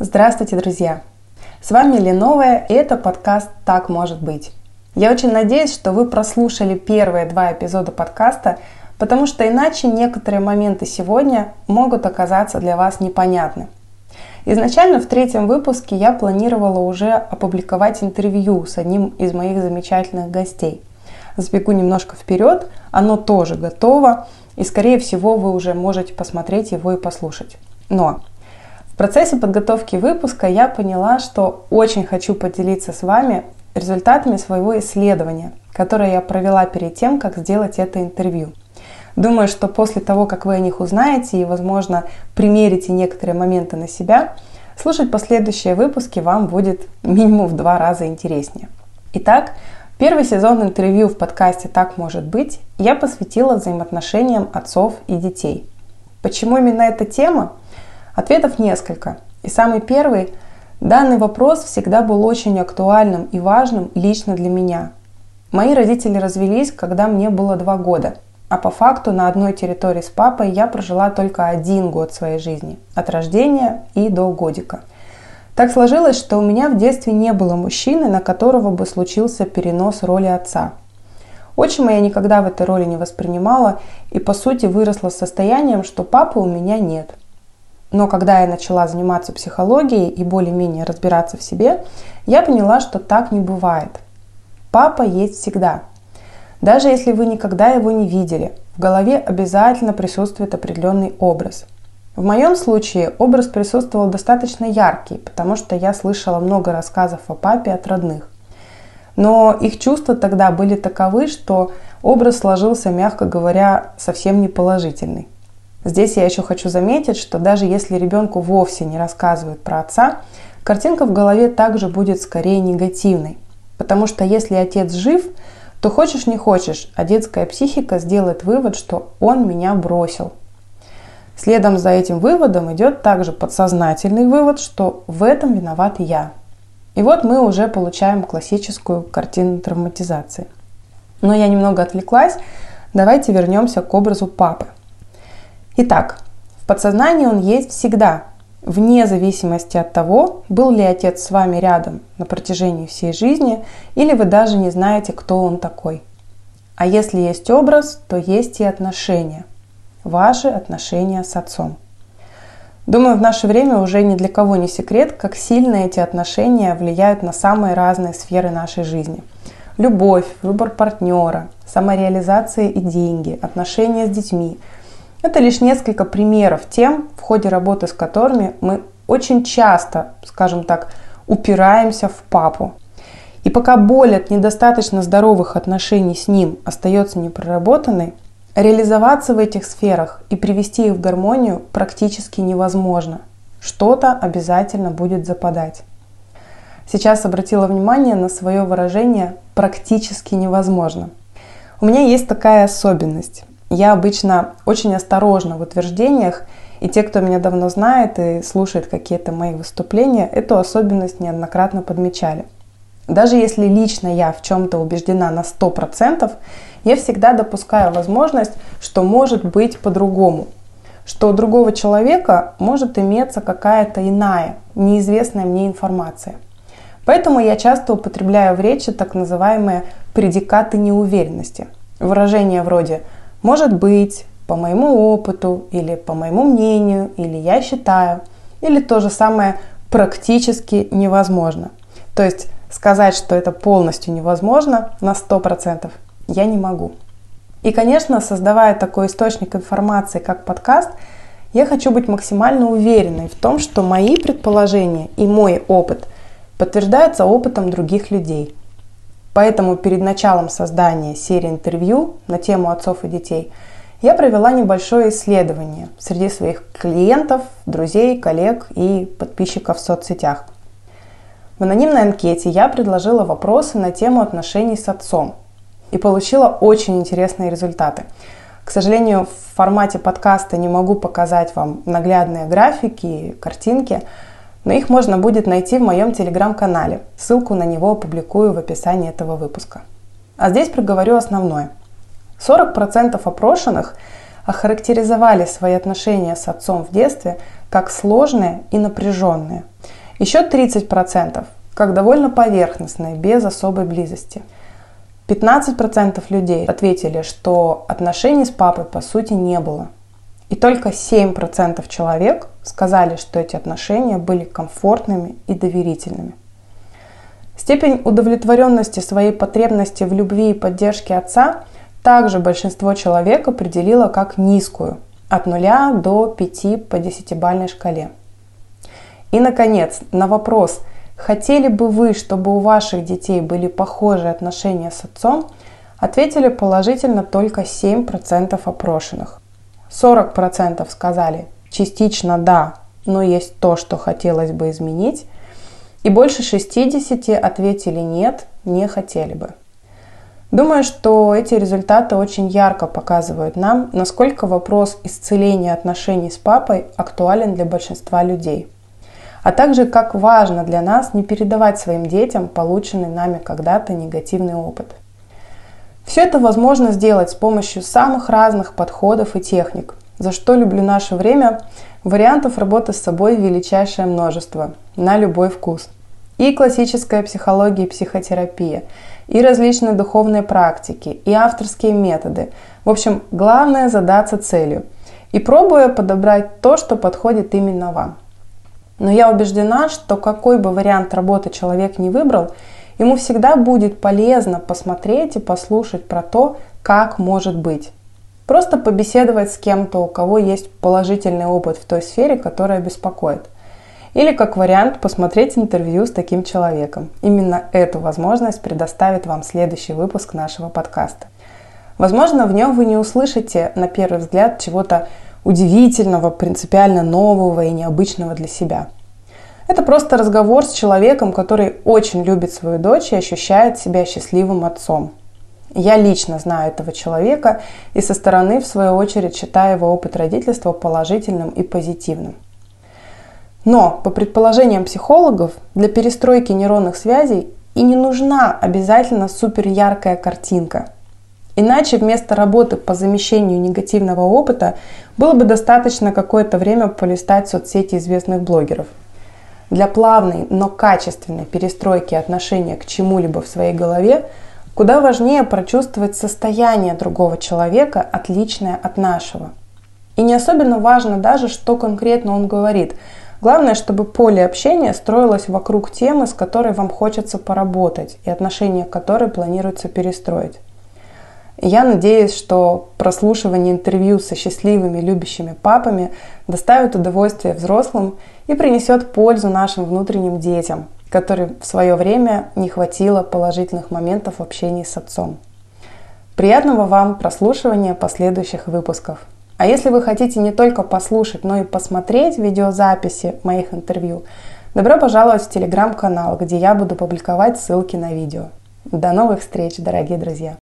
Здравствуйте, друзья! С вами Леновая, и это подкаст «Так может быть». Я очень надеюсь, что вы прослушали первые два эпизода подкаста, потому что иначе некоторые моменты сегодня могут оказаться для вас непонятны. Изначально в третьем выпуске я планировала уже опубликовать интервью с одним из моих замечательных гостей. Сбегу немножко вперед, оно тоже готово, и скорее всего вы уже можете посмотреть его и послушать. Но в процессе подготовки выпуска я поняла, что очень хочу поделиться с вами результатами своего исследования, которое я провела перед тем, как сделать это интервью. Думаю, что после того, как вы о них узнаете и, возможно, примерите некоторые моменты на себя, слушать последующие выпуски вам будет минимум в два раза интереснее. Итак, первый сезон интервью в подкасте «Так может быть» я посвятила взаимоотношениям отцов и детей. Почему именно эта тема? Ответов несколько. И самый первый – данный вопрос всегда был очень актуальным и важным лично для меня. Мои родители развелись, когда мне было два года, а по факту на одной территории с папой я прожила только один год своей жизни, от рождения и до годика. Так сложилось, что у меня в детстве не было мужчины, на которого бы случился перенос роли отца. Отчима я никогда в этой роли не воспринимала и по сути выросла с состоянием, что папы у меня нет – но когда я начала заниматься психологией и более-менее разбираться в себе, я поняла, что так не бывает. Папа есть всегда. Даже если вы никогда его не видели, в голове обязательно присутствует определенный образ. В моем случае образ присутствовал достаточно яркий, потому что я слышала много рассказов о папе от родных. Но их чувства тогда были таковы, что образ сложился, мягко говоря, совсем не положительный. Здесь я еще хочу заметить, что даже если ребенку вовсе не рассказывают про отца, картинка в голове также будет скорее негативной. Потому что если отец жив, то хочешь не хочешь, а детская психика сделает вывод, что он меня бросил. Следом за этим выводом идет также подсознательный вывод, что в этом виноват я. И вот мы уже получаем классическую картину травматизации. Но я немного отвлеклась. Давайте вернемся к образу папы. Итак, в подсознании он есть всегда, вне зависимости от того, был ли отец с вами рядом на протяжении всей жизни, или вы даже не знаете, кто он такой. А если есть образ, то есть и отношения. Ваши отношения с отцом. Думаю, в наше время уже ни для кого не секрет, как сильно эти отношения влияют на самые разные сферы нашей жизни. Любовь, выбор партнера, самореализация и деньги, отношения с детьми – это лишь несколько примеров тем, в ходе работы с которыми мы очень часто, скажем так, упираемся в папу. И пока боль от недостаточно здоровых отношений с ним остается непроработанной, реализоваться в этих сферах и привести их в гармонию практически невозможно. Что-то обязательно будет западать. Сейчас обратила внимание на свое выражение «практически невозможно». У меня есть такая особенность. Я обычно очень осторожна в утверждениях, и те, кто меня давно знает и слушает какие-то мои выступления, эту особенность неоднократно подмечали. Даже если лично я в чем-то убеждена на 100%, я всегда допускаю возможность, что может быть по-другому, что у другого человека может иметься какая-то иная, неизвестная мне информация. Поэтому я часто употребляю в речи так называемые предикаты неуверенности. Выражения вроде может быть, по моему опыту, или по моему мнению, или я считаю, или то же самое практически невозможно. То есть сказать, что это полностью невозможно на 100% я не могу. И, конечно, создавая такой источник информации, как подкаст, я хочу быть максимально уверенной в том, что мои предположения и мой опыт подтверждаются опытом других людей – Поэтому перед началом создания серии интервью на тему отцов и детей я провела небольшое исследование среди своих клиентов, друзей, коллег и подписчиков в соцсетях. В анонимной анкете я предложила вопросы на тему отношений с отцом и получила очень интересные результаты. К сожалению, в формате подкаста не могу показать вам наглядные графики, картинки – но их можно будет найти в моем телеграм-канале. Ссылку на него опубликую в описании этого выпуска. А здесь проговорю основное. 40% опрошенных охарактеризовали свои отношения с отцом в детстве как сложные и напряженные. Еще 30% как довольно поверхностные, без особой близости. 15% людей ответили, что отношений с папой по сути не было. И только 7% человек сказали, что эти отношения были комфортными и доверительными. Степень удовлетворенности своей потребности в любви и поддержке отца также большинство человек определило как низкую, от 0 до 5 по 10-бальной шкале. И, наконец, на вопрос, хотели бы вы, чтобы у ваших детей были похожие отношения с отцом, ответили положительно только 7% опрошенных. 40% сказали частично да, но есть то, что хотелось бы изменить. И больше 60 ответили нет, не хотели бы. Думаю, что эти результаты очень ярко показывают нам, насколько вопрос исцеления отношений с папой актуален для большинства людей. А также как важно для нас не передавать своим детям полученный нами когда-то негативный опыт. Все это возможно сделать с помощью самых разных подходов и техник, за что люблю наше время. Вариантов работы с собой величайшее множество, на любой вкус. И классическая психология и психотерапия, и различные духовные практики, и авторские методы. В общем, главное задаться целью и пробуя подобрать то, что подходит именно вам. Но я убеждена, что какой бы вариант работы человек не выбрал, ему всегда будет полезно посмотреть и послушать про то, как может быть. Просто побеседовать с кем-то, у кого есть положительный опыт в той сфере, которая беспокоит. Или как вариант посмотреть интервью с таким человеком. Именно эту возможность предоставит вам следующий выпуск нашего подкаста. Возможно, в нем вы не услышите на первый взгляд чего-то удивительного, принципиально нового и необычного для себя. Это просто разговор с человеком, который очень любит свою дочь и ощущает себя счастливым отцом. Я лично знаю этого человека и со стороны, в свою очередь, считаю его опыт родительства положительным и позитивным. Но, по предположениям психологов, для перестройки нейронных связей и не нужна обязательно супер яркая картинка. Иначе вместо работы по замещению негативного опыта было бы достаточно какое-то время полистать соцсети известных блогеров. Для плавной, но качественной перестройки отношения к чему-либо в своей голове куда важнее прочувствовать состояние другого человека, отличное от нашего. И не особенно важно даже, что конкретно он говорит – Главное, чтобы поле общения строилось вокруг темы, с которой вам хочется поработать и отношения к которой планируется перестроить. Я надеюсь, что прослушивание интервью со счастливыми, любящими папами доставит удовольствие взрослым и принесет пользу нашим внутренним детям, которым в свое время не хватило положительных моментов в общении с отцом. Приятного вам прослушивания последующих выпусков. А если вы хотите не только послушать, но и посмотреть видеозаписи моих интервью, добро пожаловать в телеграм-канал, где я буду публиковать ссылки на видео. До новых встреч, дорогие друзья!